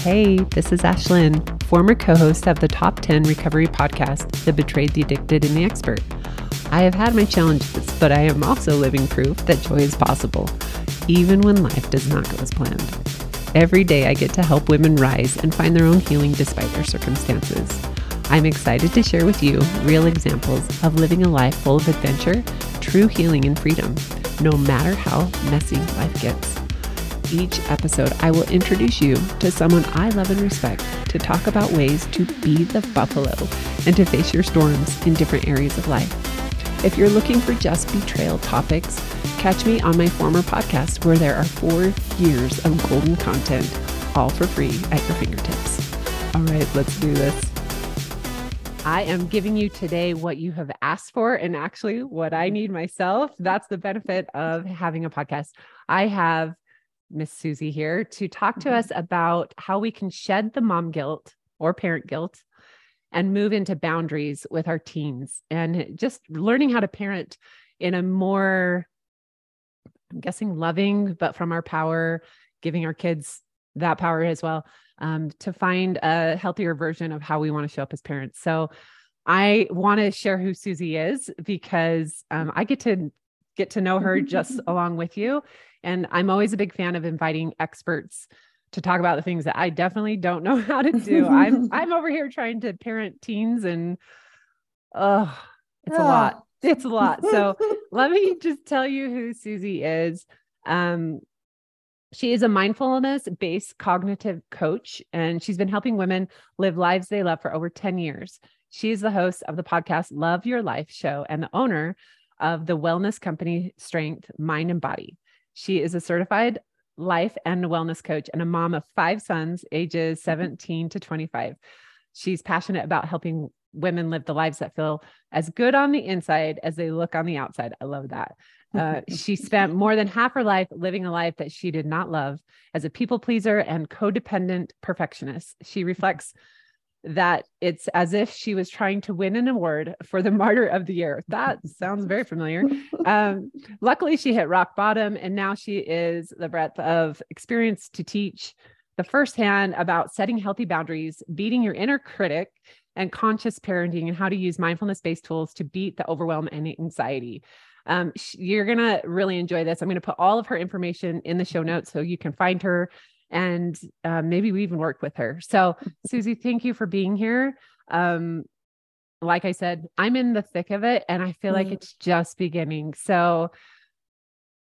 Hey, this is Ashlyn, former co host of the Top 10 Recovery podcast, The Betrayed, the Addicted, and the Expert. I have had my challenges, but I am also living proof that joy is possible, even when life does not go as planned. Every day, I get to help women rise and find their own healing despite their circumstances. I'm excited to share with you real examples of living a life full of adventure, true healing, and freedom, no matter how messy life gets. Each episode, I will introduce you to someone I love and respect to talk about ways to be the buffalo and to face your storms in different areas of life. If you're looking for just betrayal topics, catch me on my former podcast where there are four years of golden content, all for free at your fingertips. All right, let's do this. I am giving you today what you have asked for and actually what I need myself. That's the benefit of having a podcast. I have Miss Susie here to talk to mm-hmm. us about how we can shed the mom guilt or parent guilt and move into boundaries with our teens and just learning how to parent in a more, I'm guessing, loving, but from our power, giving our kids that power as well um, to find a healthier version of how we want to show up as parents. So I want to share who Susie is because um, I get to get to know her just along with you and I'm always a big fan of inviting experts to talk about the things that I definitely don't know how to do. I'm I'm over here trying to parent teens and oh, it's oh. a lot. It's a lot. So let me just tell you who Susie is. Um, she is a mindfulness based cognitive coach, and she's been helping women live lives they love for over 10 years. She is the host of the podcast Love Your Life show and the owner of the wellness company Strength, Mind, and Body. She is a certified life and wellness coach and a mom of five sons, ages 17 to 25. She's passionate about helping women live the lives that feel as good on the inside as they look on the outside. I love that. Uh, she spent more than half her life living a life that she did not love as a people pleaser and codependent perfectionist. She reflects that it's as if she was trying to win an award for the martyr of the year. That sounds very familiar. Um, luckily, she hit rock bottom, and now she is the breadth of experience to teach the firsthand about setting healthy boundaries, beating your inner critic, and conscious parenting, and how to use mindfulness based tools to beat the overwhelm and anxiety. Um, you're going to really enjoy this. I'm going to put all of her information in the show notes so you can find her and uh, maybe we even work with her. So, Susie, thank you for being here. Um, like I said, I'm in the thick of it and I feel like mm-hmm. it's just beginning. So,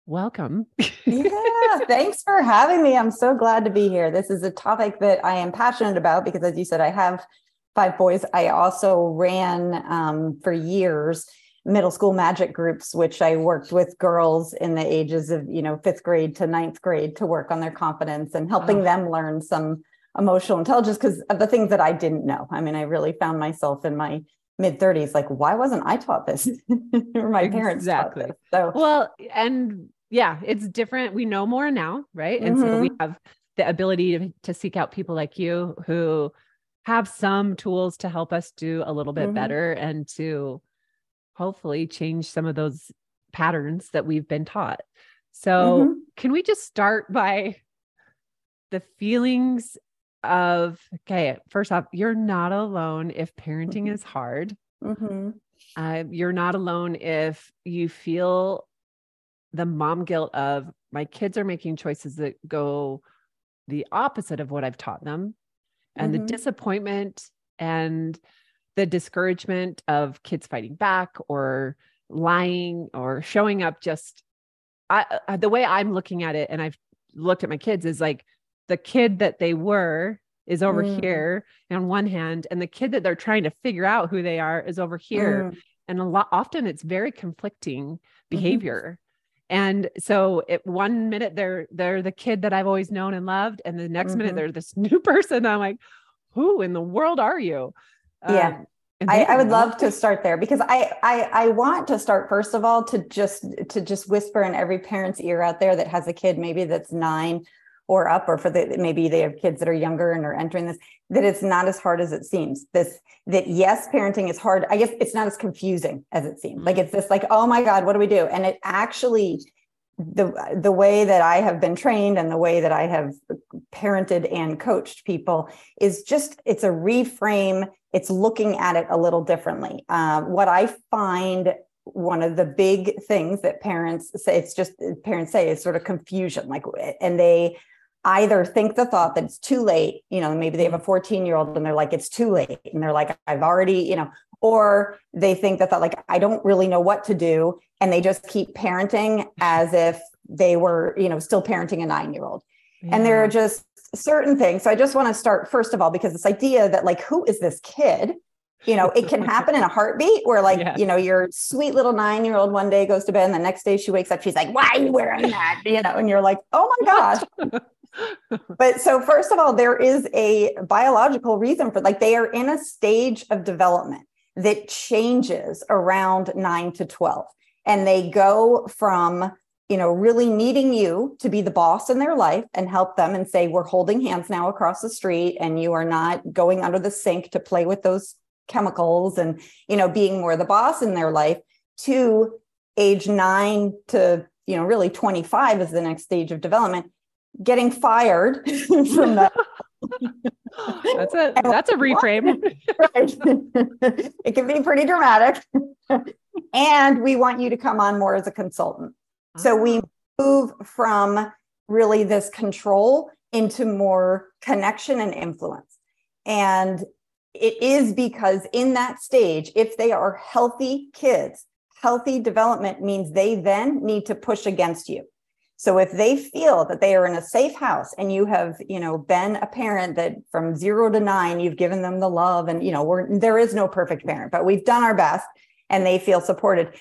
welcome. yeah, thanks for having me. I'm so glad to be here. This is a topic that I am passionate about because, as you said, I have five boys. I also ran um, for years middle school magic groups, which I worked with girls in the ages of, you know, fifth grade to ninth grade to work on their confidence and helping oh. them learn some emotional intelligence because of the things that I didn't know. I mean, I really found myself in my mid 30s like, why wasn't I taught this? or my parents exactly. So, well, and yeah, it's different. We know more now, right? And mm-hmm. so we mm-hmm. have the ability to, to seek out people like you who have some tools to help us do a little bit mm-hmm. better and to hopefully change some of those patterns that we've been taught. So, mm-hmm. can we just start by the feelings of okay, first off, you're not alone if parenting mm-hmm. is hard. Mm-hmm. Uh, you're not alone if you feel the mom guilt of my kids are making choices that go the opposite of what I've taught them, and the mm-hmm. disappointment and the discouragement of kids fighting back or lying or showing up just I, uh, the way I'm looking at it and I've looked at my kids is like the kid that they were is over mm. here on one hand and the kid that they're trying to figure out who they are is over here mm. and a lot often it's very conflicting mm-hmm. behavior mm-hmm. and so it one minute they're they're the kid that I've always known and loved and the next mm-hmm. minute they're this new person I'm like who in the world are you yeah. Um, I, I, would love to start there because I, I I want to start first of all to just to just whisper in every parent's ear out there that has a kid maybe that's nine or up or for the maybe they have kids that are younger and are entering this that it's not as hard as it seems. This that yes parenting is hard. I guess it's not as confusing as it seems. Like it's this like oh my god what do we do? And it actually the the way that i have been trained and the way that i have parented and coached people is just it's a reframe. It's looking at it a little differently. Uh, what i find one of the big things that parents say it's just parents say is sort of confusion like and they either think the thought that it's too late you know maybe they have a 14 year old and they're like it's too late and they're like i've already you know or they think that, that like i don't really know what to do and they just keep parenting as if they were you know still parenting a nine year old yeah. and there are just certain things. So i just want to start first of all because this idea that like who is this kid? You know it can happen in a heartbeat where like yeah. you know your sweet little nine year old one day goes to bed and the next day she wakes up she's like why are you wearing that? You know and you're like oh my gosh. But so first of all there is a biological reason for like they are in a stage of development that changes around 9 to 12 and they go from you know really needing you to be the boss in their life and help them and say we're holding hands now across the street and you are not going under the sink to play with those chemicals and you know being more the boss in their life to age 9 to you know really 25 is the next stage of development getting fired from that that's a that's a reframe right. it can be pretty dramatic and we want you to come on more as a consultant so we ah. move from really this control into more connection and influence and it is because in that stage, if they are healthy kids, healthy development means they then need to push against you. So if they feel that they are in a safe house and you have, you know, been a parent that from zero to nine, you've given them the love and, you know, we're, there is no perfect parent, but we've done our best and they feel supported.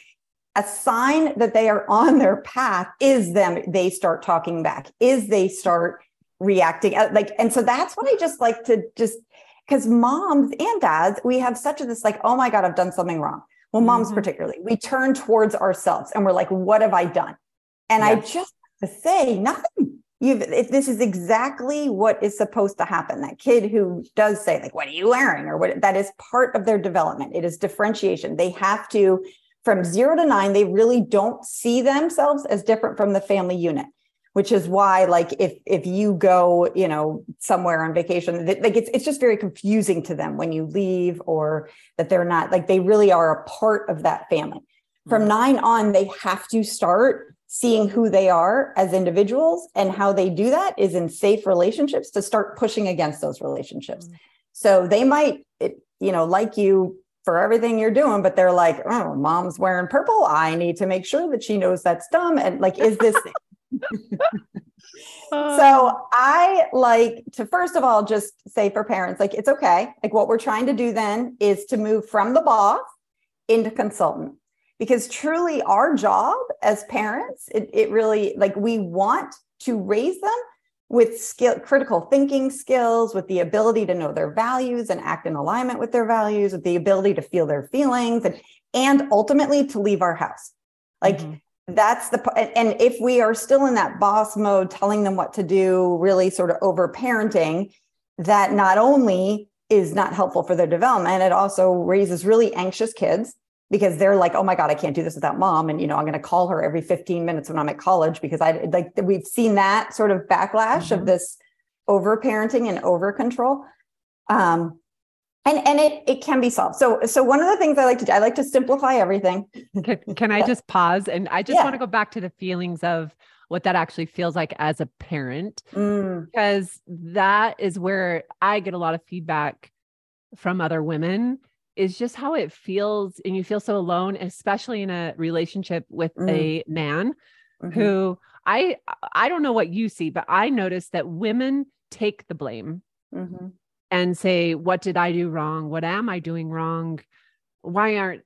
A sign that they are on their path is them, they start talking back, is they start reacting uh, like, and so that's what I just like to just because moms and dads, we have such a this like, oh my God, I've done something wrong. Well, moms mm-hmm. particularly, we turn towards ourselves and we're like, what have I done? And I just to say nothing. You've, if this is exactly what is supposed to happen. That kid who does say, like, what are you wearing? Or what that is part of their development. It is differentiation. They have to, from zero to nine, they really don't see themselves as different from the family unit which is why like if if you go you know somewhere on vacation like it's it's just very confusing to them when you leave or that they're not like they really are a part of that family from mm-hmm. 9 on they have to start seeing who they are as individuals and how they do that is in safe relationships to start pushing against those relationships mm-hmm. so they might you know like you for everything you're doing, but they're like, oh, mom's wearing purple. I need to make sure that she knows that's dumb. And like, is this so I like to first of all just say for parents, like it's okay. Like what we're trying to do then is to move from the boss into consultant because truly our job as parents, it, it really like we want to raise them with skill critical thinking skills with the ability to know their values and act in alignment with their values with the ability to feel their feelings and and ultimately to leave our house. Like mm-hmm. that's the and if we are still in that boss mode telling them what to do really sort of over parenting that not only is not helpful for their development it also raises really anxious kids because they're like oh my god i can't do this without mom and you know i'm going to call her every 15 minutes when i'm at college because i like we've seen that sort of backlash mm-hmm. of this over parenting and over control um and and it it can be solved so so one of the things i like to do i like to simplify everything can, can i just pause and i just yeah. want to go back to the feelings of what that actually feels like as a parent mm. because that is where i get a lot of feedback from other women is just how it feels and you feel so alone especially in a relationship with mm. a man mm-hmm. who i i don't know what you see but i notice that women take the blame mm-hmm and say what did i do wrong what am i doing wrong why aren't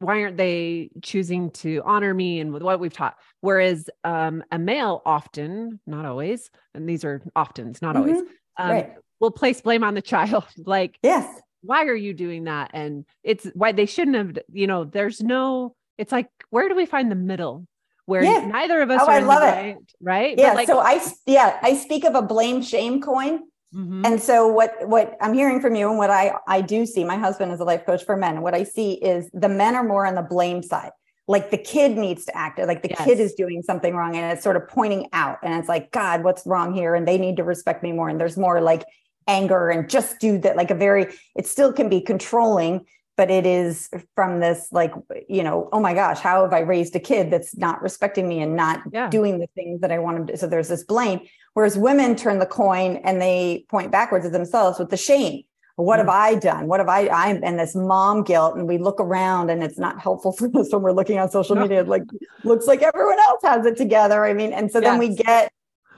why aren't they choosing to honor me and with what we've taught whereas um, a male often not always and these are oftens not mm-hmm. always um, right. will place blame on the child like yes why are you doing that and it's why they shouldn't have you know there's no it's like where do we find the middle where yeah. neither of us oh, are I love it. Right, right? Yeah. Like, so I yeah, I speak of a blame shame coin. Mm-hmm. And so what what I'm hearing from you and what I I do see, my husband is a life coach for men. And what I see is the men are more on the blame side. like the kid needs to act like the yes. kid is doing something wrong and it's sort of pointing out and it's like god what's wrong here and they need to respect me more and there's more like anger and just do that like a very it still can be controlling but it is from this like you know oh my gosh how have i raised a kid that's not respecting me and not yeah. doing the things that i want to so there's this blame whereas women turn the coin and they point backwards at themselves with the shame what have mm. I done? What have I? I'm and this mom guilt, and we look around, and it's not helpful for us when we're looking on social no. media. Like looks like everyone else has it together. I mean, and so yes. then we get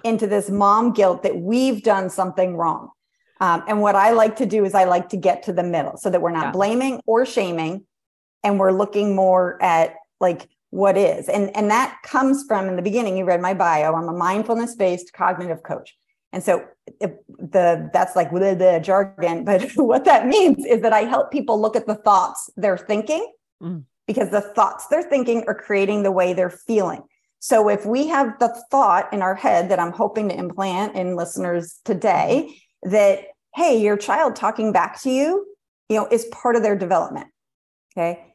into this mom guilt that we've done something wrong. Um, and what I like to do is I like to get to the middle so that we're not yeah. blaming or shaming, and we're looking more at like what is, and and that comes from in the beginning. You read my bio. I'm a mindfulness based cognitive coach. And so the that's like the, the jargon, but what that means is that I help people look at the thoughts they're thinking mm. because the thoughts they're thinking are creating the way they're feeling. So if we have the thought in our head that I'm hoping to implant in listeners today that hey, your child talking back to you, you know, is part of their development. Okay?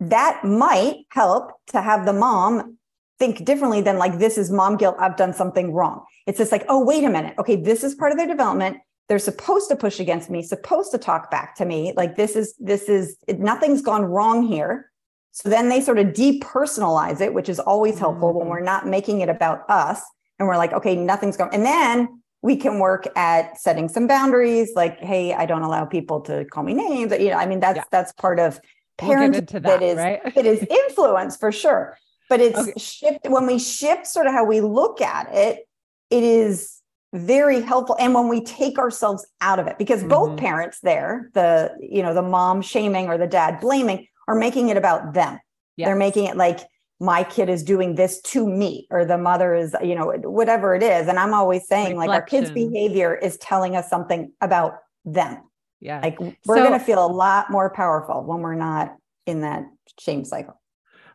That might help to have the mom think differently than like this is mom guilt i've done something wrong it's just like oh wait a minute okay this is part of their development they're supposed to push against me supposed to talk back to me like this is this is nothing's gone wrong here so then they sort of depersonalize it which is always helpful mm-hmm. when we're not making it about us and we're like okay nothing's going and then we can work at setting some boundaries like hey i don't allow people to call me names you know i mean that's yeah. that's part of parenting we'll that, that is right? that is influence for sure but it's okay. shift when we shift sort of how we look at it it is very helpful and when we take ourselves out of it because mm-hmm. both parents there the you know the mom shaming or the dad blaming are making it about them yes. they're making it like my kid is doing this to me or the mother is you know whatever it is and i'm always saying Reflection. like our kids behavior is telling us something about them yeah like we're so, going to feel a lot more powerful when we're not in that shame cycle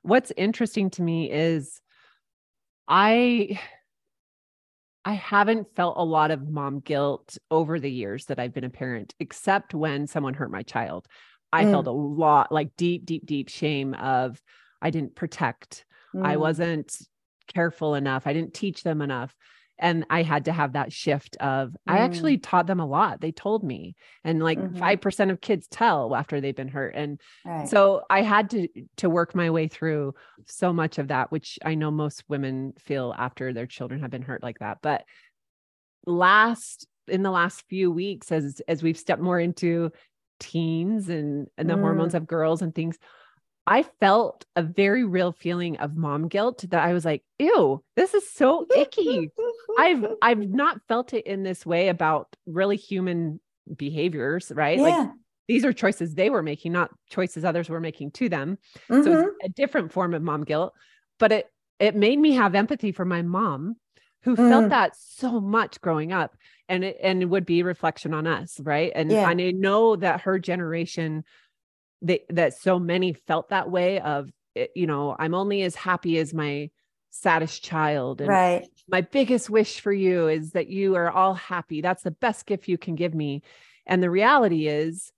what's interesting to me is I I haven't felt a lot of mom guilt over the years that I've been a parent, except when someone hurt my child. I mm. felt a lot like deep, deep, deep shame of I didn't protect. Mm. I wasn't careful enough. I didn't teach them enough and i had to have that shift of mm. i actually mm. taught them a lot they told me and like mm-hmm. 5% of kids tell after they've been hurt and right. so i had to to work my way through so much of that which i know most women feel after their children have been hurt like that but last in the last few weeks as as we've stepped more into teens and and the mm. hormones of girls and things I felt a very real feeling of mom guilt that I was like, ew, this is so icky. I've I've not felt it in this way about really human behaviors, right? Yeah. Like these are choices they were making, not choices others were making to them. Mm-hmm. So it's mm-hmm. a different form of mom guilt, but it it made me have empathy for my mom who mm. felt that so much growing up and it and it would be reflection on us, right? And, yeah. and I know that her generation that that so many felt that way of eh, you know i'm only as happy as my saddest child and right. my biggest wish for you is that you are all happy. That's the best gift you can give me. And the reality is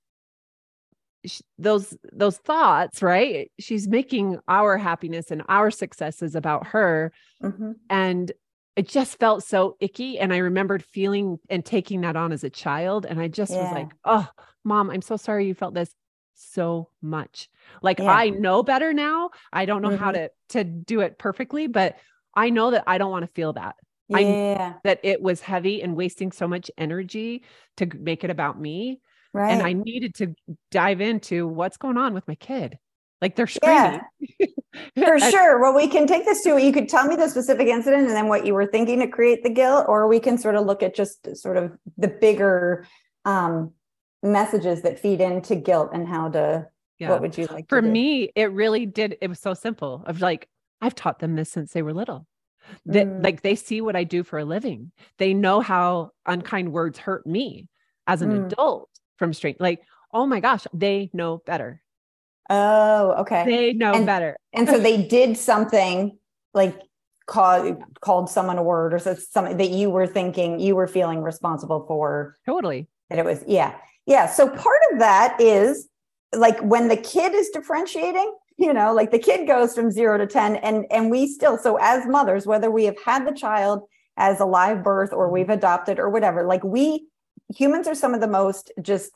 those those thoughts right? She's making our happiness and our successes about her. Mm-hmm. and it just felt so icky. And i remembered feeling and taking that on as a child. And i just yeah. was like oh mom i'm so sorry you felt this so much. Like yeah. I know better now. I don't know mm-hmm. how to to do it perfectly, but I know that I don't want to feel that. Yeah. I that it was heavy and wasting so much energy to make it about me. Right. And I needed to dive into what's going on with my kid. Like they're screaming. Yeah. For sure. Well, we can take this to you could tell me the specific incident and then what you were thinking to create the guilt, or we can sort of look at just sort of the bigger um messages that feed into guilt and how to yeah. what would you like for me it really did it was so simple of like i've taught them this since they were little that mm. like they see what i do for a living. They know how unkind words hurt me as an mm. adult from straight like oh my gosh they know better. Oh okay. They know and, better. and so they did something like called called someone a word or something that you were thinking you were feeling responsible for. Totally. That it was yeah yeah. So part of that is like when the kid is differentiating, you know like the kid goes from 0 to 10 and and we still so as mothers whether we have had the child as a live birth or we've mm-hmm. adopted or whatever like we humans are some of the most just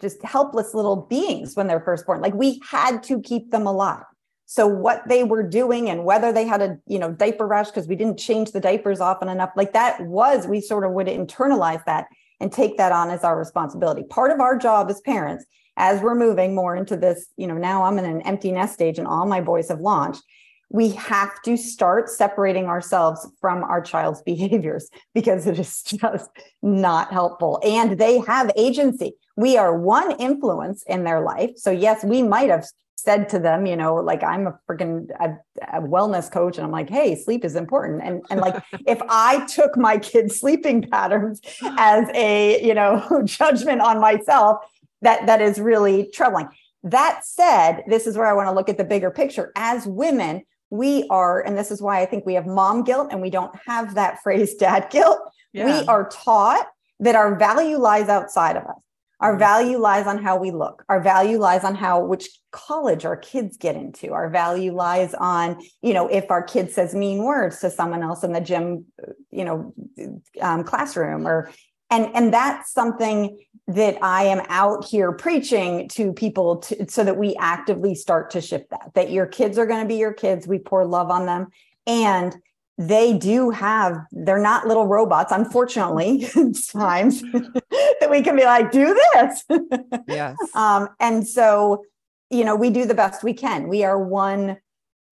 just helpless little beings when they're first born. Like we had to keep them alive. So what they were doing and whether they had a you know diaper rash because we didn't change the diapers often enough like that was we sort of would internalize that and take that on as our responsibility. Part of our job as parents as we're moving more into this you know now i'm in an empty nest stage and all my boys have launched we have to start separating ourselves from our child's behaviors because it is just not helpful. And they have agency. We are one influence in their life. So yes we might have said to them, you know, like I'm a freaking a, a, wellness coach, and I'm like, hey, sleep is important. And and like if I took my kids' sleeping patterns as a you know judgment on myself, that that is really troubling. That said, this is where I want to look at the bigger picture. As women, we are, and this is why I think we have mom guilt and we don't have that phrase dad guilt. Yeah. We are taught that our value lies outside of us. Our mm-hmm. value lies on how we look. Our value lies on how which college our kids get into. Our value lies on, you know, if our kid says mean words to someone else in the gym, you know, um, classroom or and and that's something that I am out here preaching to people to, so that we actively start to shift that. That your kids are going to be your kids. We pour love on them and they do have they're not little robots unfortunately times that we can be like do this. Yes. Um and so you know we do the best we can. We are one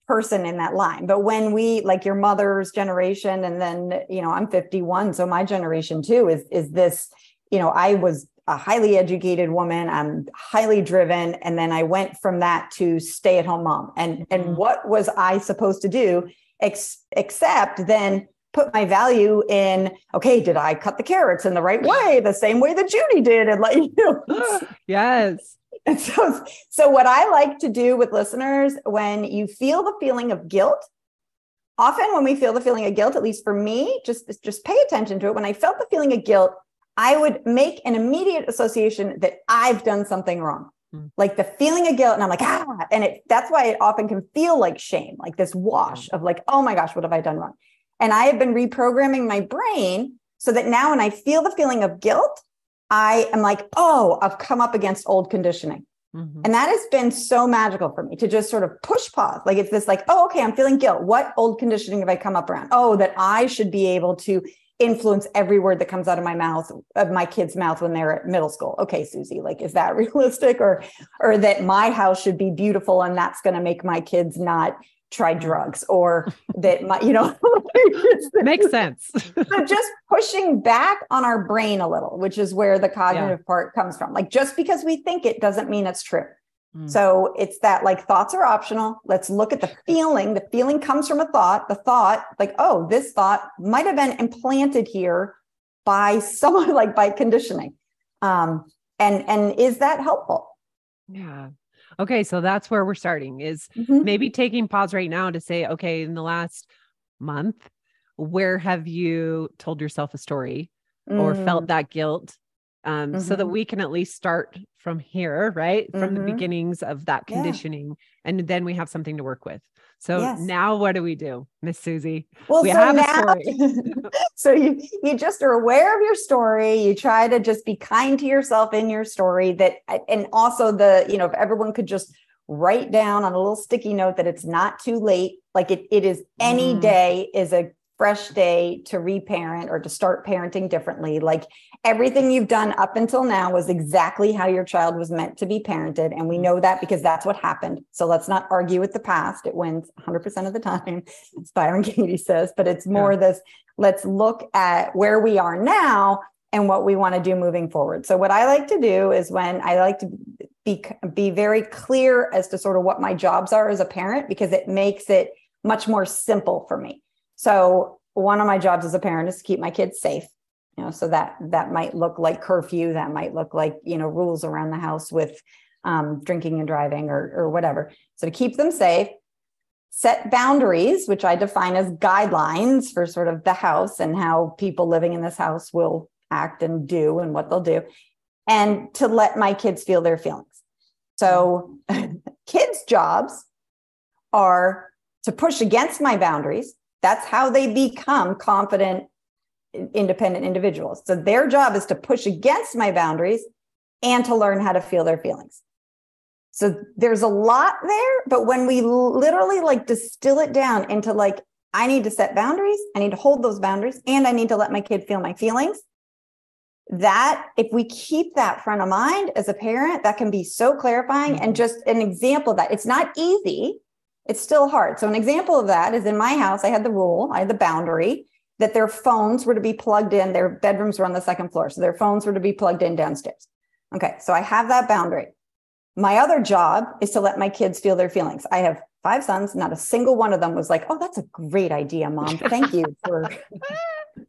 person in that line. But when we like your mother's generation and then you know i'm 51 so my generation too is is this you know i was a highly educated woman. I'm highly driven. And then i went from that to stay at home mom. And and mm-hmm. what was i supposed to do ex- except then put my value in okay did i cut the carrots in the right way the same way that judy did and like you know. Yes. And so so what i like to do with listeners when you feel the feeling of guilt often when we feel the feeling of guilt at least for me just just pay attention to it. When i felt the feeling of guilt i would make an immediate association that i've done something wrong Mm. like the feeling of guilt and i'm like ah and it that's why it often can feel like shame like this wash of like oh my gosh what have i done wrong? And i have been reprogramming my brain so that now when i feel the feeling of guilt i am like oh i've come up against old conditioning. Mm-hmm. and that has been so magical for me to just sort of push pause. Like it's this like oh okay i'm feeling guilt. What old conditioning have i come up around? Oh that i should be able to influence every word that comes out of my mouth of my kid's mouth when they're at middle school. Okay susie like is that realistic? Or or that my house should be beautiful and that's going to make my kids not try drugs? Or that my you know makes sense. So just pushing back on our brain a little which is where the cognitive yeah. part comes from. Like just because we think it doesn't mean it's true Mm. So it's that like thoughts are optional. Let's look at the feeling. The feeling comes from a thought. The thought, like, oh, this thought might have been implanted here by someone, like by conditioning. Um, and and is that helpful? Yeah. Okay, so that's where we're starting is mm-hmm. maybe taking pause right now to say, okay, in the last month, where have you told yourself a story mm. or felt mm. that guilt um, mm-hmm. so that mm-hmm. we can at least start from here, right? From mm-hmm. the beginnings of that conditioning. Yeah. And then we have something to work with. So yes. now what do we do, Miss Susie? Well, we so have now, a story. so you you just are aware of your story. You try to just be kind to yourself in your story that and also the, you know, if everyone could just write down on a little sticky note that it's not too late. Like it, it is any mm. day is a fresh day to reparent or to start parenting differently. Like everything you've done up until now was exactly how your child was meant to be parented. And we know that because that's what happened. So let's not argue with the past. It wins 100% of the time, as Byron Katie says, but it's more yeah. this let's look at where we are now and what we want to do moving forward. So what I like to do is when I like to be be very clear as to sort of what my jobs are as a parent because it makes it much more simple for me. So one of my jobs as a parent is to keep my kids safe. You know, so that that might look like curfew, that might look like you know rules around the house with um, drinking and driving or or whatever. So to keep them safe, set boundaries, which I define as guidelines for sort of the house and how people living in this house will act and do and what they'll do, and to let my kids feel their feelings. So kids' jobs are to push against my boundaries. That's how they become confident, independent individuals. So their job is to push against my boundaries and to learn how to feel their feelings. So there's a lot there, but when we literally like distill it down into like, I need to set boundaries, I need to hold those boundaries, and I need to let my kid feel my feelings. That, if we keep that front of mind as a parent, that can be so clarifying. Mm-hmm. And just an example of that it's not easy, it's still hard. So, an example of that is in my house, I had the rule, I had the boundary that their phones were to be plugged in, their bedrooms were on the second floor. So, their phones were to be plugged in downstairs. Okay, so I have that boundary. My other job is to let my kids feel their feelings. I have five sons. Not a single one of them was like, "Oh, that's a great idea, mom. Thank you for."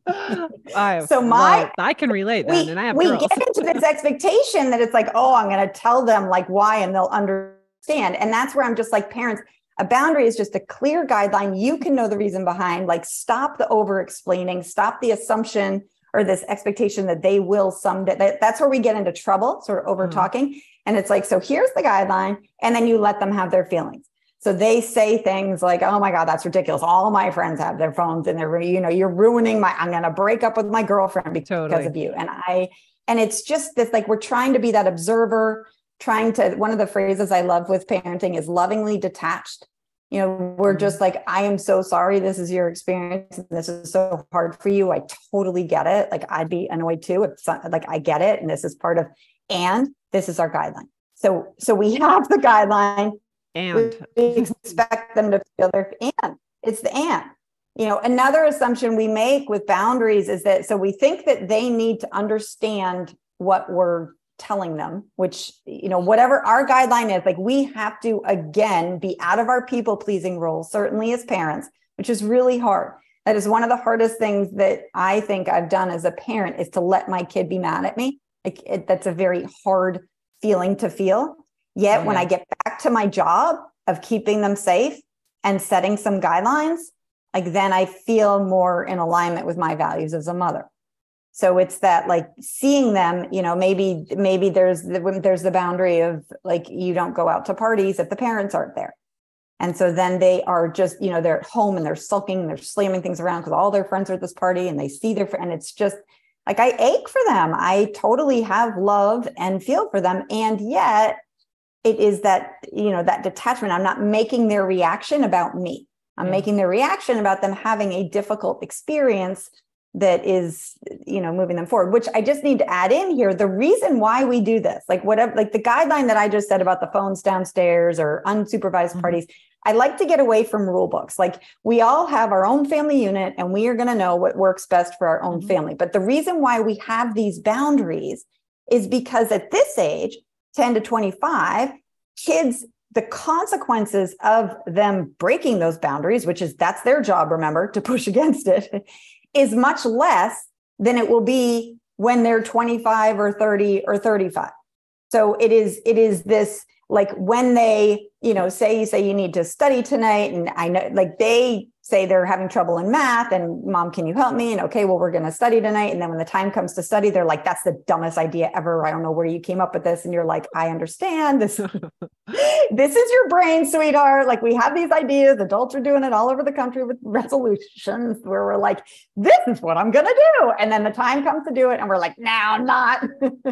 so my well, I can relate then, we, and I have we girls. get into this expectation that it's like, oh, I'm going to tell them like why, and they'll understand. And that's where I'm just like, parents, a boundary is just a clear guideline. You can know the reason behind. Like, stop the over explaining. Stop the assumption or this expectation that they will someday. That, that's where we get into trouble, sort of over talking. Mm-hmm. And it's like, so here's the guideline, and then you let them have their feelings. So they say things like, "Oh my God, that's ridiculous! All my friends have their phones, and they're, you know, you're ruining my. I'm going to break up with my girlfriend because totally. of you." And I, and it's just this like we're trying to be that observer, trying to. One of the phrases I love with parenting is lovingly detached. You know we're mm-hmm. just like i am so sorry this is your experience and this is so hard for you. I totally get it. Like i'd be annoyed too if like i get it and this is part of and this is our guideline. So so we have the guideline. And. we expect them to feel their and. It's the and. You know another assumption we make with boundaries is that so we think that they need to understand what we're telling them, which, you know, whatever our guideline is, like we have to again be out of our people pleasing role, certainly as parents, which is really hard. That is one of the hardest things that I think I've done as a parent is to let my kid be mad at me. Like it, that's a very hard feeling to feel. Yet oh, when I get back to my job of keeping them safe and setting some guidelines, like then I feel more in alignment with my values as a mother. So it's that like seeing them, you know, maybe maybe there's the there's the boundary of like you don't go out to parties if the parents aren't there. And so then they are just, you know, they're at home and they're sulking and they're slamming things around because all their friends are at this party and they see their friend, and it's just like I ache for them. I totally have love and feel for them. And yet it is that, you know, that detachment. I'm not making their reaction about me. I'm yeah. making their reaction about them having a difficult experience that is you know moving them forward which i just need to add in here the reason why we do this like whatever like the guideline that i just said about the phones downstairs or unsupervised mm-hmm. parties i like to get away from rule books like we all have our own family unit and we are going to know what works best for our own mm-hmm. family but the reason why we have these boundaries is because at this age 10 to 25 kids the consequences of them breaking those boundaries which is that's their job remember to push against it is much less than it will be when they're 25 or 30 or 35 so it is it is this like when they you know say you say you need to study tonight and i know like they say they're having trouble in math and mom can you help me? And okay well we're going to study tonight. And then when the time comes to study they're like that's the dumbest idea ever. I don't know where you came up with this. And you're like i understand. This this is your brain sweetheart. Like we have these ideas. Adults are doing it all over the country with resolutions where we're like this is what i'm going to do. And then the time comes to do it and we're like now not.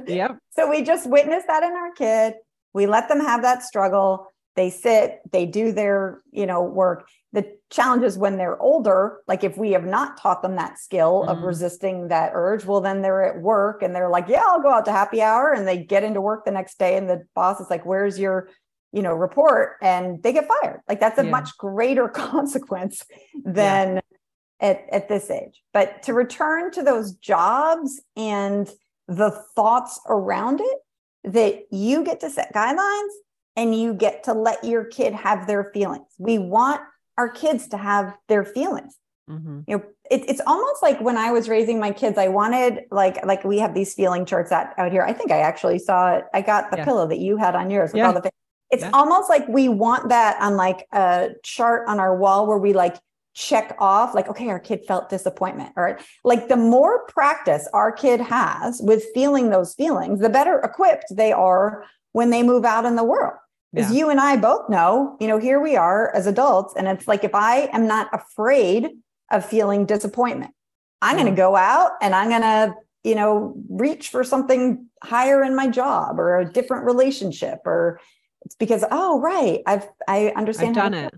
Yep. So we just witness that in our kid. We let them have that struggle. They sit they do their you know work the challenge is when they're older like if we have not taught them that skill mm. of resisting that urge well then they're at work and they're like yeah i'll go out to happy hour and they get into work the next day and the boss is like where's your you know report and they get fired like that's a yeah. much greater consequence than yeah. at, at this age but to return to those jobs and the thoughts around it that you get to set guidelines and you get to let your kid have their feelings. We want our kids to have their feelings. Mm-hmm. You know, it, it's almost like when I was raising my kids, I wanted like like we have these feeling charts out, out here. I think I actually saw it. I got the yeah. pillow that you had on yours with yeah. all the. It's yeah. almost like we want that on like a chart on our wall where we like check off like okay our kid felt disappointment or like the more practice our kid has with feeling those feelings the better equipped they are when they move out in the world Because yeah. you and I both know, you know, here we are as adults. And it's like if I am not afraid of feeling disappointment, I'm mm. going to go out and I'm going to, you know, reach for something higher in my job or a different relationship or it's because, oh, right. I've, I understand. I've done it.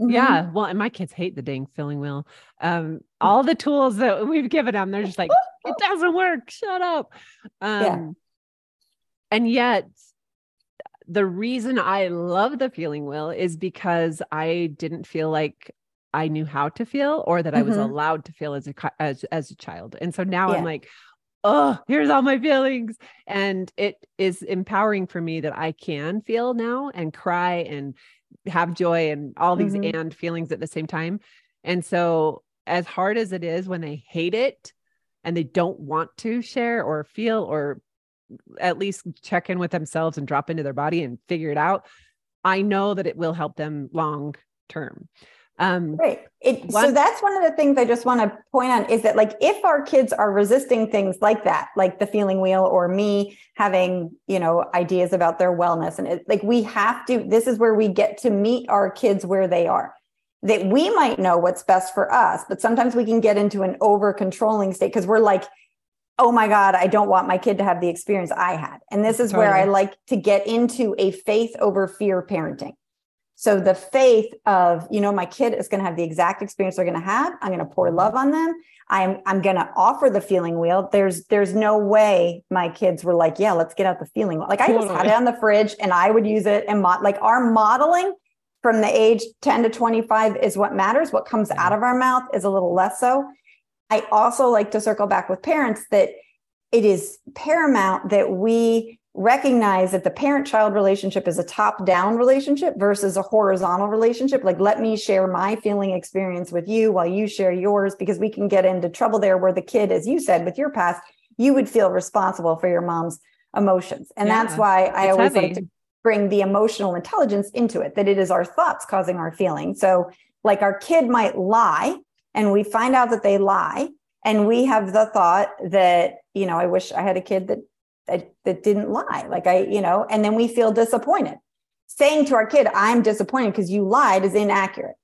Mm-hmm. Yeah. Well, and my kids hate the dang feeling wheel. Um, all the tools that we've given them, they're just like, it doesn't work. Shut up. Um, yeah. and yet the reason I love the feeling wheel is because I didn't feel like I knew how to feel or that mm-hmm. I was mm-hmm. allowed to feel as a as as a child. And so now yeah. I'm like, oh, here's all my feelings. And it is empowering for me that I can feel now and cry and have joy and all these mm-hmm. and feelings at the same time. And so as hard as it is when they hate it and they don't want to share or feel or at least check in with themselves and drop into their body and figure it out, I know that it will help them long term. Um, right. It, one, so that's one of the things I just want to point on is that, like, if our kids are resisting things like that, like the feeling wheel or me having, you know, ideas about their wellness, and it, like we have to, this is where we get to meet our kids where they are. That we might know what's best for us, but sometimes we can get into an over controlling state because we're like, oh my God, I don't want my kid to have the experience I had. And this is totally. where I like to get into a faith over fear parenting. So the faith of, you know, my kid is going to have the exact experience they're going to have. I'm going to pour mm-hmm. love on them. I'm I'm going to offer the feeling wheel. There's there's no way my kids were like, yeah, let's get out the feeling wheel. Like I just had it on the fridge and I would use it and mo- like our modeling from the age 10 to 25 is what matters. What comes out of our mouth is a little less so. I also like to circle back with parents that it is paramount that we recognize that the parent child relationship is a top down relationship versus a horizontal relationship. Like, let me share my feeling experience with you while you share yours, because we can get into trouble there where the kid, as you said, with your past, you would feel responsible for your mom's emotions. And yeah, that's why I always heavy. like to bring the emotional intelligence into it, that it is our thoughts causing our feeling. So, like, our kid might lie and we find out that they lie. And we have the thought that you know i wish i had a kid that that, that didn't lie. Like i you know and then we feel disappointed saying to our kid i'm disappointed because you lied is inaccurate.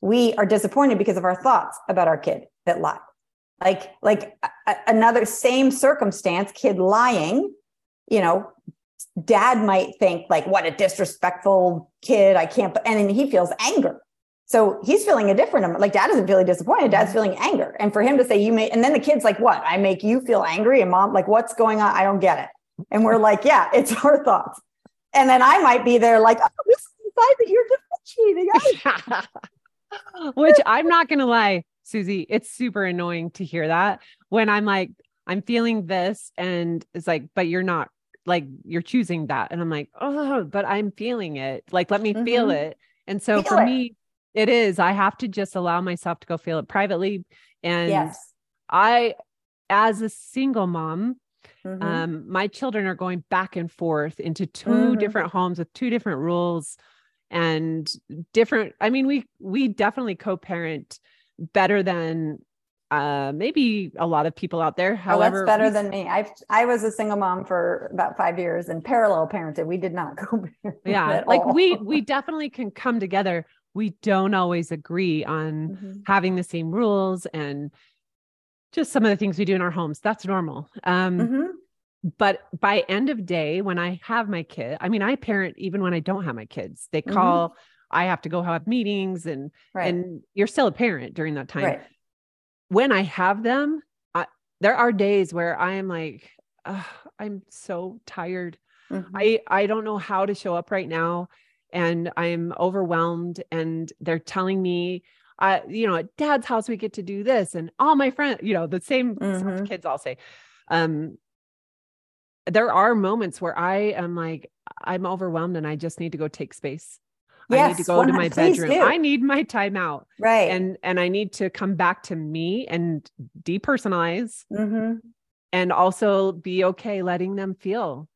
We are disappointed because of our thoughts about our kid that lied. Like like a, another same circumstance kid lying you know dad might think like what a disrespectful kid. I can't and then he feels anger so he's feeling a different, like dad isn't feeling disappointed. Dad's feeling anger. And for him to say, you may, and then the kid's like, what? I make you feel angry. And mom, like, what's going on? I don't get it. And we're like, yeah, it's our thoughts. And then I might be there like, oh, this is the side that you're differentiating. Which I'm not going to lie, Susie, it's super annoying to hear that when I'm like, I'm feeling this. And it's like, but you're not like, you're choosing that. And I'm like, oh, but I'm feeling it. Like, let me mm-hmm. feel it. And so feel for it. me, it is. I have to just allow myself to go feel it privately. And yes. I, as a single mom, mm-hmm. um, my children are going back and forth into 2 mm-hmm. different homes with two different rules and different. I mean, we we definitely co-parent better than uh maybe a lot of people out there however oh, that's better we, than me i i was a single mom for about five years and parallel parented we did not go yeah like all. we we definitely can come together we don't always agree on mm-hmm. having the same rules and just some of the things we do in our homes. That's normal. Um, mm-hmm. But by end of day, when I have my kid, I mean, I parent even when I don't have my kids. They mm-hmm. call, mm-hmm. I have to go have meetings, and right. and you're still a parent during that time. Right. When I have them, I, there are days where I am like, I'm so tired. Mm-hmm. I I don't know how to show up right now and I'm overwhelmed and they're telling me uh, you know, at dad's house we get to do this and all my friends, you know, the same mm-hmm. kids all say. Um there are moments where I am like, I'm overwhelmed and I just need to go take space. Yes, I need to go to my bedroom. Do. I need my time out. Right. And and I need to come back to me and depersonalize mm-hmm. and also be okay letting them feel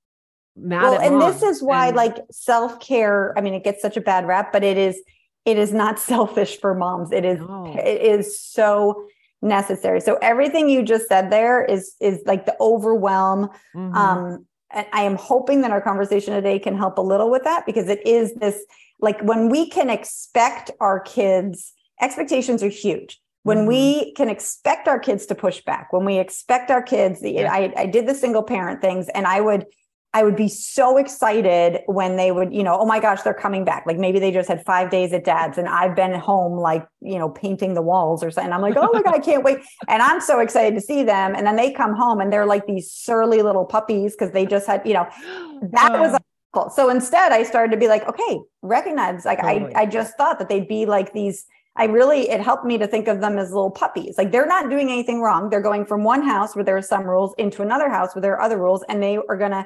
mad well, and this is why and, like self-care i mean it gets such a bad rap but it is it is not selfish for moms it is no. it is so necessary so everything you just said there is is like the overwhelm mm-hmm. um I am hoping that our conversation today can help a little with that because it is this like when we can expect our kids, expectations are huge. When mm-hmm. we can expect our kids to push back, when we expect our kids, yeah. I, I did the single parent things and I would I would be so excited when they would, you know, oh my gosh, they're coming back. Like maybe they just had five days at dad's and I've been home, like, you know, painting the walls or something. I'm like, oh my God, I can't wait. And I'm so excited to see them. And then they come home and they're like these surly little puppies because they just had, you know, that was oh. awful. So instead, I started to be like, okay, recognize, like, totally. I, I just thought that they'd be like these. I really, it helped me to think of them as little puppies. Like they're not doing anything wrong. They're going from one house where there are some rules into another house where there are other rules, and they are going to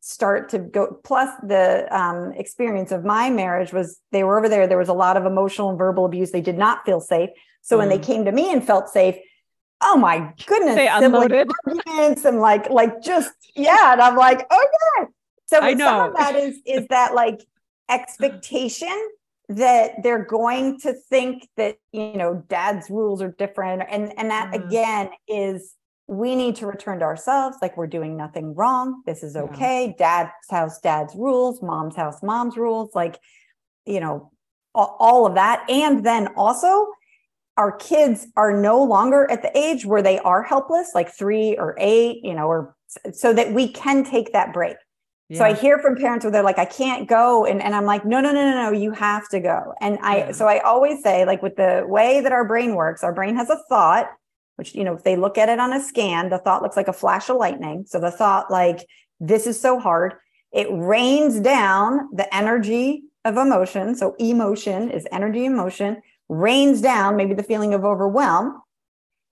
start to go plus the um, experience of my marriage was they were over there there was a lot of emotional and verbal abuse they did not feel safe so mm. when they mm. came to me and felt safe oh my goodness they unloaded arguments and like like just yeah and i'm like okay so I know. some of that is is that like expectation that they're going to think that you know dad's rules are different and and that mm. again is we need to return to ourselves like we're doing nothing wrong this is okay yeah. dad's house dad's rules mom's house mom's rules like you know all, all of that and then also our kids are no longer at the age where they are helpless like 3 or 8 you know or so that we can take that break yeah. So I hear from parents where they're like, I can't go. And, and I'm like, no, no, no, no, no, you have to go. And I, yeah. so I always say, like, with the way that our brain works, our brain has a thought which, you know, if they look at it on a scan, the thought looks like a flash of lightning. So the thought, like, this is so hard, it rains down the energy of emotion. So emotion is energy, emotion, rains down maybe the feeling of overwhelm.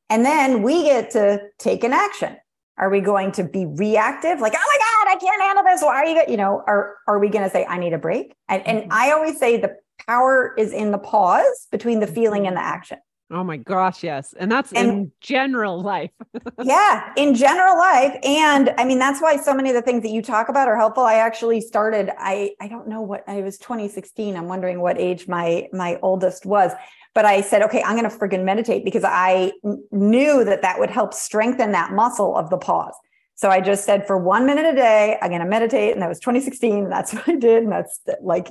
And then we get to take an action. Are we going to be reactive? Like, oh my God, I can't handle this. Why are you, you know, are, are we going to say, I need a break? And, and mm-hmm. I always say the power is in the pause between the feeling and the action. Oh my gosh, yes. And that's and, in general life. yeah, in general life. And I mean, that's why so many of the things that you talk about are helpful. I actually started, I I don't know what I was 2016. I'm wondering what age my my oldest was. But I said, okay, I'm going to friggin' meditate because I knew that that would help strengthen that muscle of the pause. So I just said for one minute a day, I'm going to meditate. And that was 2016. And that's what I did. And that's like,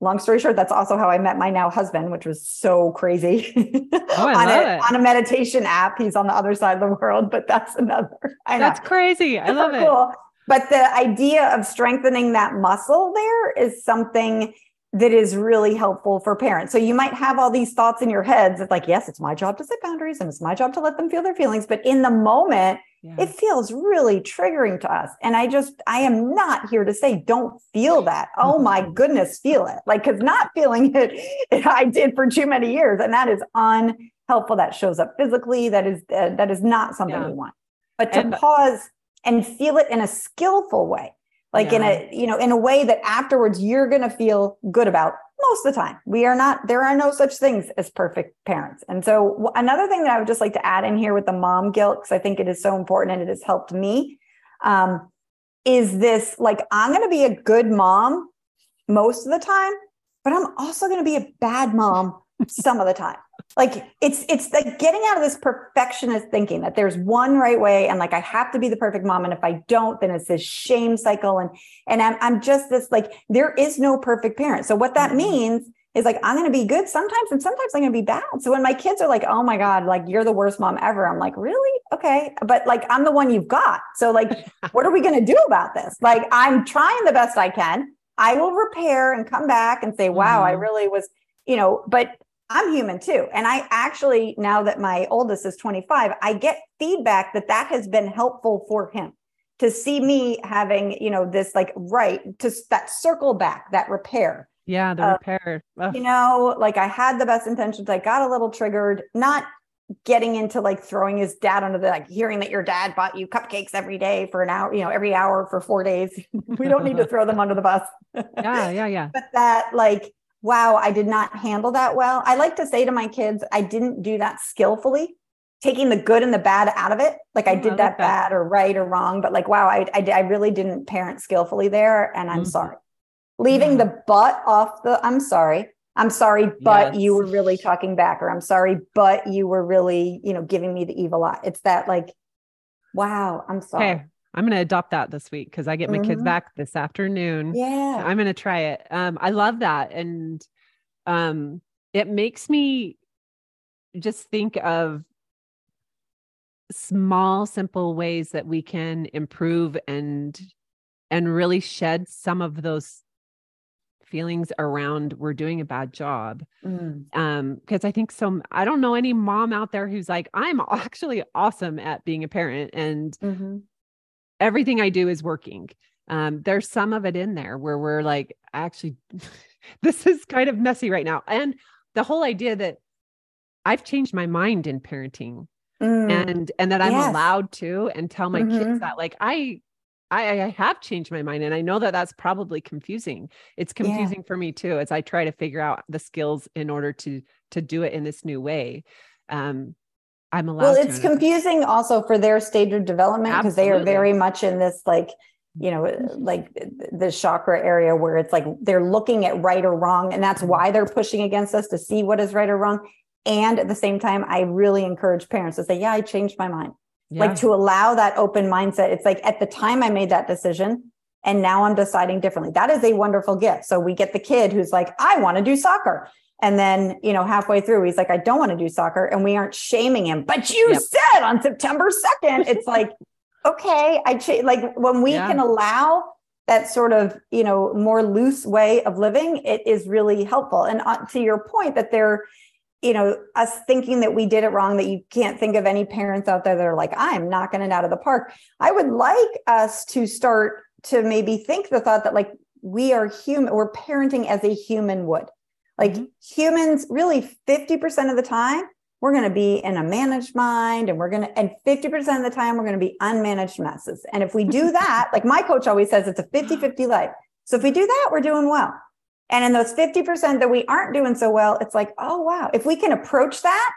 long story short, that's also how I met my now husband, which was so crazy. Oh, I on, love a, it. on a meditation app. He's on the other side of the world, but that's another. I that's crazy. I love cool. it. But the idea of strengthening that muscle there is something that is really helpful for parents. So you might have all these thoughts in your heads. It's like, yes, it's my job to set boundaries and it's my job to let them feel their feelings. But in the moment, yeah. it feels really triggering to us. And I just, I am not here to say, don't feel that. Oh my goodness, feel it. Like, because not feeling it, I did for too many years. And that is unhelpful. That shows up physically. That is, uh, that is not something yeah. we want. But to and, pause and feel it in a skillful way like yeah. in a you know in a way that afterwards you're going to feel good about most of the time. We are not there are no such things as perfect parents. And so another thing that i would just like to add in here with the mom guilt because i think it is so important and it has helped me um, is this like i'm going to be a good mom most of the time but i'm also going to be a bad mom some of the time like it's it's like getting out of this perfectionist thinking that there's one right way and like I have to be the perfect mom and if I don't then it's this shame cycle and and I'm I'm just this like there is no perfect parent. So what that mm-hmm. means is like I'm going to be good sometimes and sometimes I'm going to be bad. So when my kids are like, "Oh my god, like you're the worst mom ever." I'm like, "Really? Okay." But like I'm the one you've got. So like what are we going to do about this? Like I'm trying the best I can. I will repair and come back and say, "Wow, mm-hmm. I really was, you know, but I'm human too. And I actually, now that my oldest is 25, I get feedback that that has been helpful for him to see me having, you know, this like right to that circle back, that repair. Yeah, the uh, repair. You know, like I had the best intentions. I got a little triggered, not getting into like throwing his dad under the like hearing that your dad bought you cupcakes every day for an hour, you know, every hour for four days. we don't need to throw them under the bus. yeah, yeah, yeah. But that like wow, I did not handle that well. I like to say to my kids, I didn't do that skillfully, taking the good and the bad out of it. Like I did I that, that, bad or right or wrong, but like, wow, I, I, I really didn't parent skillfully there. And I'm mm-hmm. sorry. Leaving yeah. the but off the, I'm sorry. I'm sorry, but yes. you were really talking back, or I'm sorry, but you were really, you know, giving me the evil eye. It's that like, wow, I'm sorry. Hey, I'm going to adopt that this week because I get my mm-hmm. kids back this afternoon. Yeah. I'm going to try it. Um, I love that. And um, it makes me just think of small, simple ways that we can improve and and really shed some of those feelings around we're doing a bad job. Mm. Um, because I think so I don't know any mom out there who's like, I'm actually awesome at being a parent and mm-hmm. Everything I do is working. Um, there's some of it in there where we're like, actually, this is kind of messy right now. And the whole idea that I've changed my mind in parenting. Mm. and and that I'm yes. allowed to and tell my mm-hmm. kids that like I I, I have changed my mind and I know that that's probably confusing. It's confusing yeah. for me too as I try to figure out the skills in order to to do it in this new way. Um, I'm allowed. Well, it's confusing also for their stage of development because they are very much in this like you know like the chakra area where it's like they're looking at right or wrong and that's why they're pushing against us to see what is right or wrong. And at the same time i really encourage parents to say yeah i changed my mind. Yeah. like to allow that open mindset it's like at the time i made that decision and now i'm deciding differently. That is a wonderful gift. So we get the kid who's like i want to do soccer and then you know halfway through he's like i don't want to do soccer and we aren't shaming him but you yep. said on september 2nd it's like okay i ch- like when we yeah. can allow that sort of you know more loose way of living it is really helpful and uh, to your point that they're you know, us thinking that we did it wrong, that you can't think of any parents out there that are like, I'm knocking it out of the park. I would like us to start to maybe think the thought that like we are human, we're parenting as a human would. Like mm-hmm. humans, really 50% of the time, we're going to be in a managed mind and we're going to, and 50% of the time, we're going to be unmanaged messes. And if we do that, like my coach always says, it's a 50 50 life. So if we do that, we're doing well. And in those 50% that we aren't doing so well, it's like, oh, wow, if we can approach that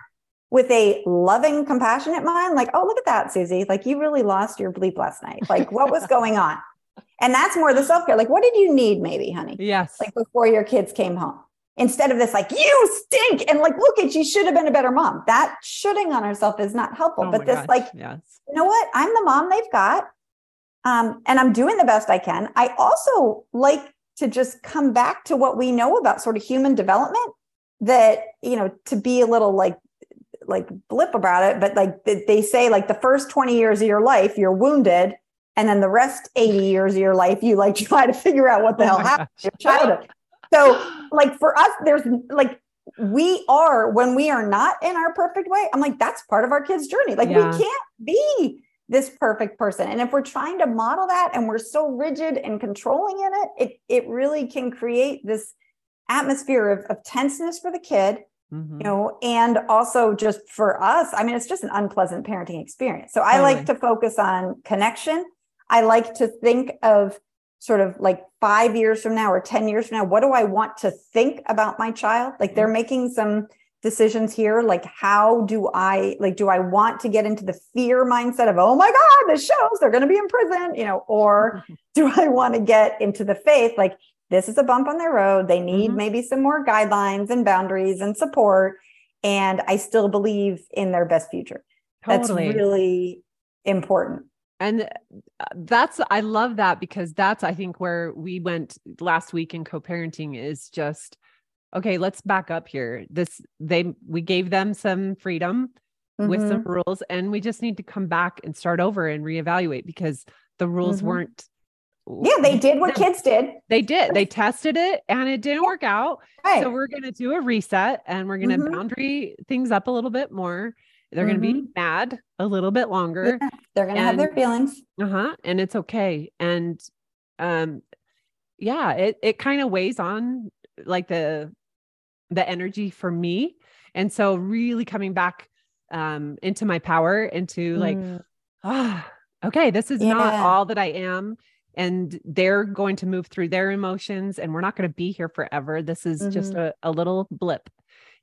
with a loving, compassionate mind, like, oh, look at that, Susie. Like, you really lost your bleep last night. Like, what was going on? And that's more the self care. Like, what did you need, maybe, honey? Yes. Like, before your kids came home. Instead of this, like, you stink. And like, look at, she should have been a better mom. That shooting on herself is not helpful. Oh but this, gosh, like, yes. you know what? I'm the mom they've got. Um, and I'm doing the best I can. I also like to just come back to what we know about sort of human development that you know to be a little like like blip about it but like they say like the first 20 years of your life you're wounded and then the rest 80 years of your life you like try to figure out what the oh hell happened to your childhood so like for us there's like we are when we are not in our perfect way i'm like that's part of our kids journey like yeah. we can't be this perfect person. And if we're trying to model that and we're so rigid and controlling in it, it, it really can create this atmosphere of, of tenseness for the kid, mm-hmm. you know, and also just for us. I mean, it's just an unpleasant parenting experience. So I like to focus on connection. I like to think of sort of like five years from now or 10 years from now, what do I want to think about my child? Like they're mm-hmm. making some decisions here like how do i like do i want to get into the fear mindset of oh my god this shows they're going to be in prison you know or do i want to get into the faith like this is a bump on their road they need mm-hmm. maybe some more guidelines and boundaries and support and i still believe in their best future totally. that's really important and uh, that's i love that because that's i think where we went last week in co-parenting is just okay, let's back up here. This they we gave them some freedom mm-hmm. with some mm-hmm. rules and we just need to come back and start over and reevaluate because the rules mm-hmm. weren't yeah, they did what kids did. They did. They tested it and it didn't yeah. work out. Right. So we're going to do a reset and we're going to mm-hmm. boundary things up a little bit more. They're mm-hmm. going to be mad a little bit longer. Yeah. They're going to have their feelings. Uh-huh. And it's okay. And um yeah, it it kind of weighs on like the the energy for me. And so really coming back um, into my power, into like, mm. ah, oh, okay, this is yeah. not all that I am. And they're going to move through their emotions and we're not going to be here forever. This is mm-hmm. just a, a little blip.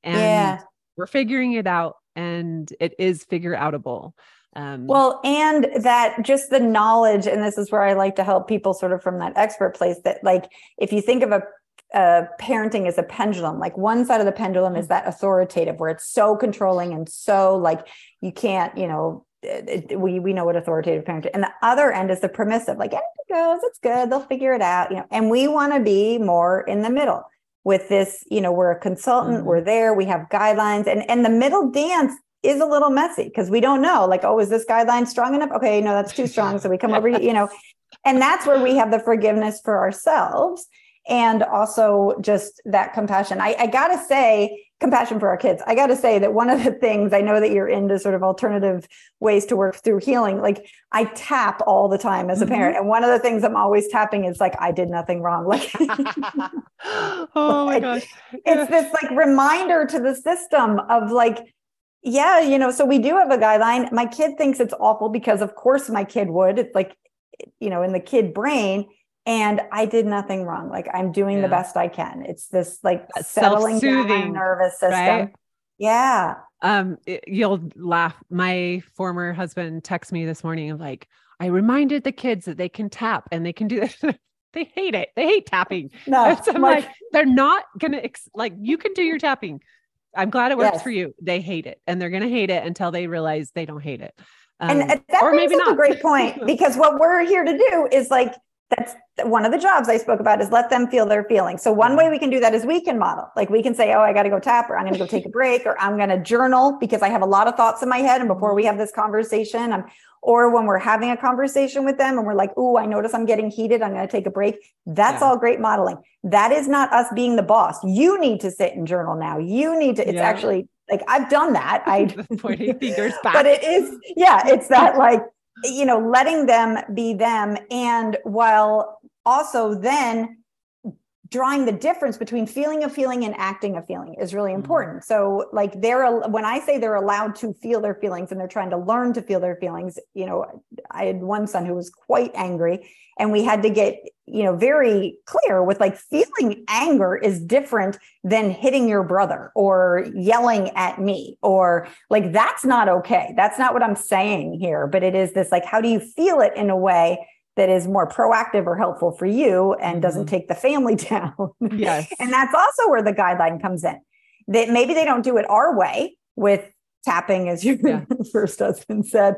And yeah. we're figuring it out and it is figure outable. Um, well, and that just the knowledge, and this is where I like to help people sort of from that expert place that, like, if you think of a uh, parenting is a pendulum. Like one side of the pendulum is that authoritative, where it's so controlling and so like you can't, you know, we we know what authoritative parenting and the other end is the permissive like yeah, it goes it's good they'll figure it out you know and we want to be more in the middle with this you know we're a consultant mm-hmm. we're there we have guidelines and and the middle dance is a little messy because we don't know like oh is this guideline strong enough? Okay no that's too strong so we come over you know. And that's where we have the forgiveness for ourselves and also just that compassion. I, I gotta say compassion for our kids. I got to say that one of the things I know that you're into sort of alternative ways to work through healing. Like I tap all the time as a mm-hmm. parent. And one of the things I'm always tapping is like, I did nothing wrong. Like, oh my gosh. It's this like reminder to the system of like, yeah, you know, so we do have a guideline. My kid thinks it's awful because of course my kid would. It's like, you know, in the kid brain and I did nothing wrong. Like I'm doing yeah. the best I can. It's this like settling down my nervous system. Right? Yeah. Um, it, you'll laugh. My former husband texted me this morning of like, I reminded the kids that they can tap and they can do this. they hate it. They hate tapping. No, so I'm like, like, they're not gonna ex- like you can do your tapping. I'm glad it works yes. for you. They hate it, and they're gonna hate it until they realize they don't hate it. Um, and that or brings up not. a great point because what we're here to do is like that's one of the jobs I spoke about is let them feel their feelings. So one way mm-hmm. we can do that is we can model. Like we can say, "Oh, I got to go tap or I'm going to go take a break or I'm going to journal because I have a lot of thoughts in my head and before we have this conversation, I'm or when we're having a conversation with them and we're like, "Oh, I notice I'm getting heated. I'm going to take a break." That's yeah. all great modeling. That is not us being the boss. You need to sit and journal now. You need to it's yeah. actually like I've done that. I pointing fingers back. But it is yeah, it's that like you know, letting them be them. And while also then drawing the difference between feeling a feeling and acting a feeling is really mm-hmm. important. So like they're when I say they're allowed to feel their feelings and they're trying to learn to feel their feelings, you know, I had one son who was quite angry and we had to get, you know, very clear with like feeling anger is different than hitting your brother or yelling at me or like that's not okay. That's not what I'm saying here, but it is this like how do you feel it in a way that is more proactive or helpful for you and mm-hmm. doesn't take the family down. Yes. and that's also where the guideline comes in. That maybe they don't do it our way with tapping as your yeah. first husband said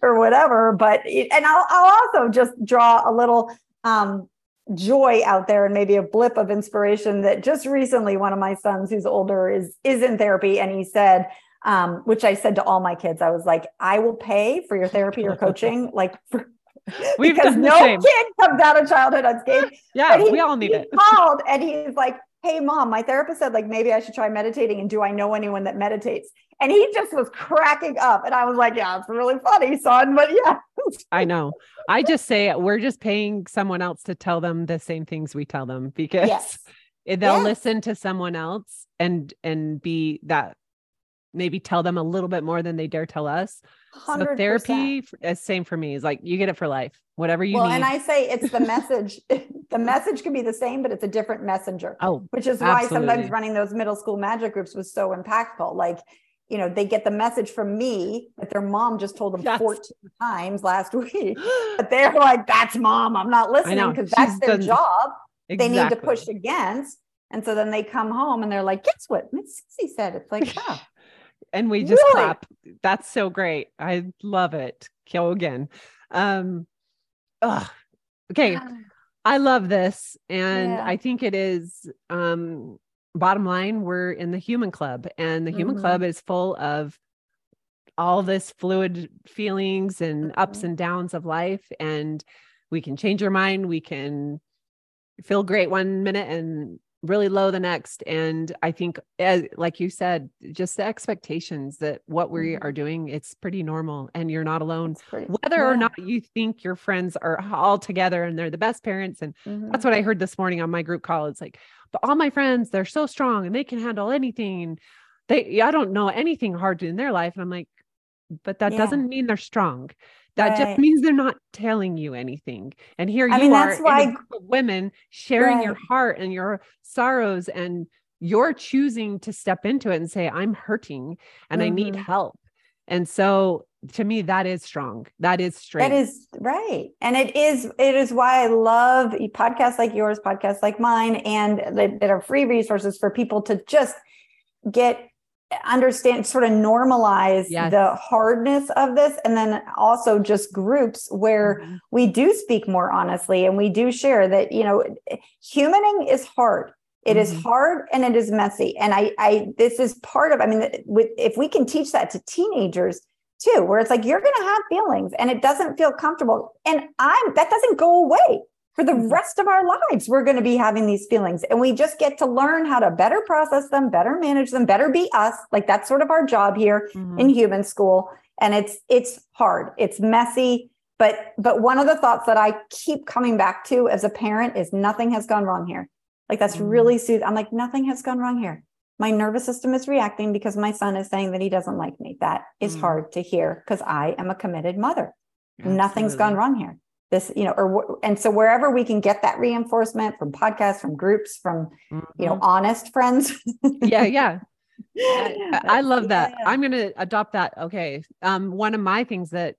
or whatever but it, and I'll, I'll also just draw a little um, joy out there and maybe a blip of inspiration that just recently one of my sons who's older is is in therapy and he said um, which I said to all my kids, I was like, I will pay for your therapy or coaching, like for, We've because no same. kid comes out of childhood unscathed. Yeah, he, we all need it. called and he's like, "Hey, mom, my therapist said like maybe I should try meditating, and do I know anyone that meditates?" And he just was cracking up, and I was like, "Yeah, it's really funny, son." But yeah, I know. I just say we're just paying someone else to tell them the same things we tell them because yes. they'll yes. listen to someone else and and be that maybe tell them a little bit more than they dare tell us 100%. So therapy, same for me, is like you get it for life, whatever you well, need. and I say it's the message. the message can be the same, but it's a different messenger. Oh, which is why sometimes running those middle school magic groups was so impactful. Like, you know, they get the message from me that their mom just told them yes. 14 times last week, but they're like, "That's mom. I'm not listening because that's their done... job. Exactly. They need to push against." And so then they come home and they're like, "Guess what? Miss Susie said." It's like, oh and we just really? clap. That's so great. I love it. Go again. Um, ugh. okay. I love this. And yeah. I think it is um bottom line, we're in the human club, and the human mm-hmm. club is full of all this fluid feelings and mm-hmm. ups and downs of life. And we can change our mind. We can feel great one minute and really low the next and i think as, like you said just the expectations that what we mm-hmm. are doing it's pretty normal and you're not alone pretty, whether yeah. or not you think your friends are all together and they're the best parents and mm-hmm. that's what i heard this morning on my group call it's like but all my friends they're so strong and they can handle anything they i don't know anything hard in their life and i'm like but that yeah. doesn't mean they're strong that right. just means they're not telling you anything. And here I you mean, are, why, women sharing right. your heart and your sorrows, and you're choosing to step into it and say, I'm hurting and mm-hmm. I need mm-hmm. help. And so to me, that is strong. That is strength. That is right. And it is, it is why I love podcasts like yours, podcasts like mine, and that are free resources for people to just get understand sort of normalize Yes. the hardness of this and then also just groups where Mhm. we do speak more honestly and we do share that you know humaning is hard It is Mhm. hard and it is messy and i i this is part of i mean with if we can teach that to teenagers too where it's like you're going to have feelings and it doesn't feel comfortable and i'm that doesn't go away for the Mhm. rest of our lives we're going to be having these feelings and we just get to learn how to better process them better manage them better be us like that's sort of our job here Mhm. in human school and it's it's hard it's messy but but one of the thoughts that i keep coming back to as a parent is nothing has gone wrong here like that's Mm. really soothing i'm like nothing has gone wrong here my nervous system is reacting because my son is saying that he doesn't like me that is Mm. hard to hear because i am a committed mother nothing's gone wrong here this you know or and so wherever we can get that reinforcement from podcasts from groups from you know Mhm. honest friends yeah, yeah. I, I love that. yeah. I'm going to adopt that. Okay. Um, one of my things that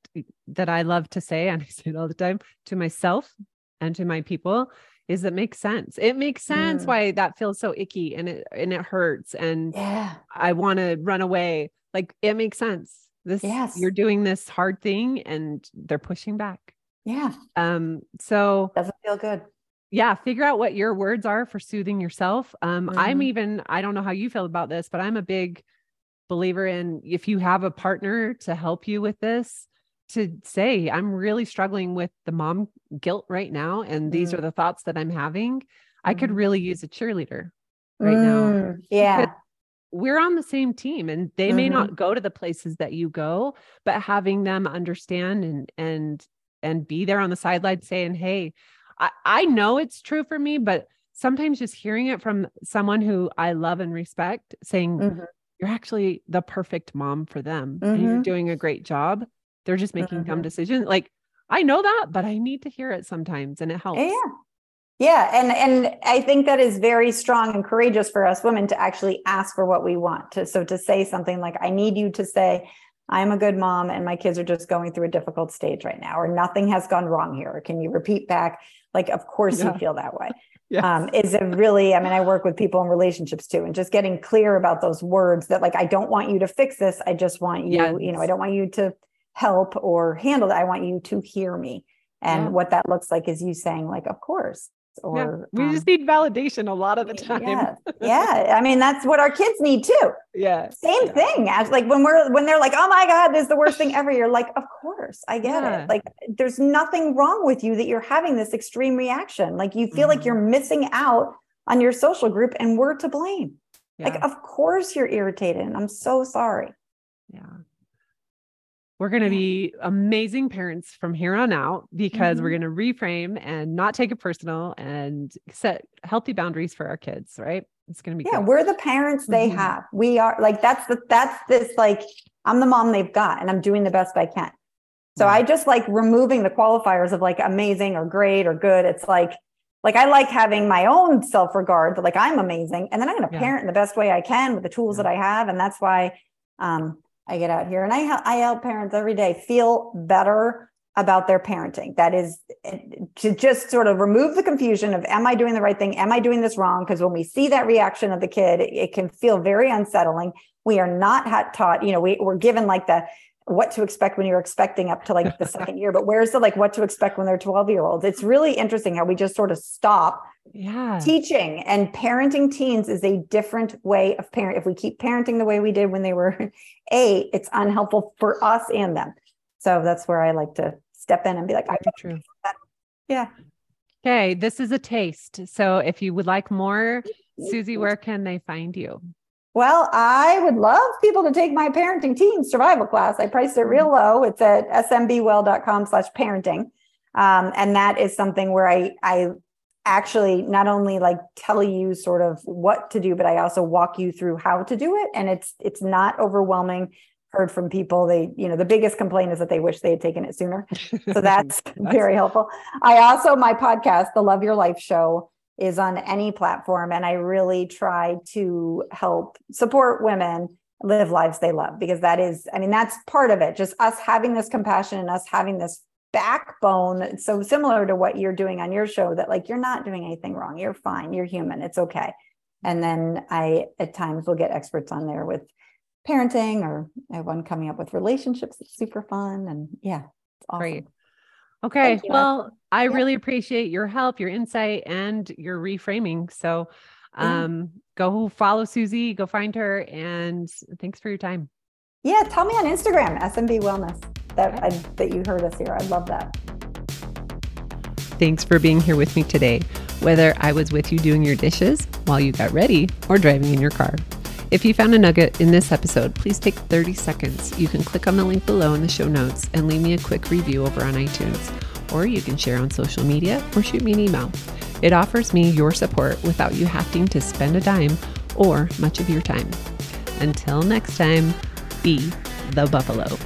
that I love to say, and I say it all the time to myself and to my people, is it makes sense. It makes sense Mm. why that feels so icky and it and it hurts and yeah I want to run away. Like it makes sense. This Yes. you're doing this hard thing and they're pushing back. Yeah Um, so doesn't feel good yeah figure out what your words are for soothing yourself um i'm Mhm. even i don't know how you feel about this but i'm a big believer in if you have a partner to help you with this to say i'm really struggling with the mom guilt right now and these Mm. are the thoughts that i'm having i could Mhm. really use a cheerleader right now Mm, yeah we're on the same team and they may Mhm. not go to the places that you go but having them understand and and and be there on the sideline saying hey i, I know it's true for me but sometimes just hearing it from someone who i love and respect saying Mhm. you're actually the perfect mom for them and you're Mhm. doing a great job they're just making dumb Mhm. decisions like i know that but i need to hear it sometimes and it helps Yeah. Yeah. And and I think that is very strong and courageous for us women to actually ask for what we want. To so to say something like, I need you to say, I'm a good mom and my kids are just going through a difficult stage right now, or nothing has gone wrong here. Or can you repeat back? Like, of course Yeah. you feel that way. Yes. Um, is it really, I mean, I work with people in relationships too, and just getting clear about those words that like, I don't want you to fix this. I just want you, you know, I don't want you to help or handle that. I want you to hear me. And Yeah. what that looks like is you saying, like, of course. Yeah. Or we just um, need validation a lot of the time yeah, yeah. I mean, that's what our kids need too. yeah Same Yeah. thing as like when we're when they're like, oh my God, this is the worst thing ever. You're like, of course, I get Yeah. it. Like there's nothing wrong with you that you're having this extreme reaction. Like you feel Mhm. like you're missing out on your social group and we're to blame. yeah. Like, of course you're irritated. And I'm so sorry. Yeah. We're going to be amazing parents from here on out because we're Mhm. going to reframe and not take it personal and set healthy boundaries for our kids, right? It's going to be Yeah, we're the parents they Mhm. have. We are like that's the that's this like I'm the mom they've got and I'm doing the best I can. So Yeah. I just like removing the qualifiers of like amazing or great or good. It's like like I like having my own self-regard that like I'm amazing and then I'm going to Yeah. parent in the best way I can with the tools Yeah. that I have and that's why um I get out here and I I help parents every day feel better about their parenting. That is eh, to just sort of remove the confusion of am I doing the right thing? Am I doing this wrong? Because when we see that reaction of the kid, it, it can feel very unsettling. We are not taught, you know, we, we're given like the what to expect when you're expecting up to like the second year, but where's the like what to expect when they're 12 year olds? It's really interesting how we just sort of stop yeah. teaching and parenting teens is a different way of parent. If we keep parenting the way we did when they were eight, it's unhelpful for us and them. So that's where I like to step in and be like, I Very true. Yeah. Okay. This is a taste. So if you would like more, Susie, where can they find you? Well, I would love people to take my parenting teen survival class. I priced it real low. It's at smbwell.com slash parenting. Um, and that is something where I, I actually not only like tell you sort of what to do, but I also walk you through how to do it. And it's, it's not overwhelming. Heard from people, they, you know, the biggest complaint is that they wish they had taken it sooner. So that's very helpful. I also, my podcast, the Love Your Life show, is on any platform. And I really try to help support women live lives they love because that is, I mean, that's part of it. Just us having this compassion and us having this backbone. So similar to what you're doing on your show, that like you're not doing anything wrong. You're fine. You're human. It's okay. And then I, at times, will get experts on there with parenting or I have one coming up with relationships. It's super fun. And yeah, it's awesome. Great. Okay. Well, I yeah. really appreciate your help, your insight, and your reframing. So um, yeah. go follow Susie, go find her, and thanks for your time. Yeah, tell me on Instagram, SMB Wellness, that I, that you heard us here. I love that. Thanks for being here with me today, whether I was with you doing your dishes while you got ready or driving in your car. If you found a nugget in this episode, please take 30 seconds. You can click on the link below in the show notes and leave me a quick review over on iTunes, or you can share on social media or shoot me an email. It offers me your support without you having to spend a dime or much of your time. Until next time, be the buffalo.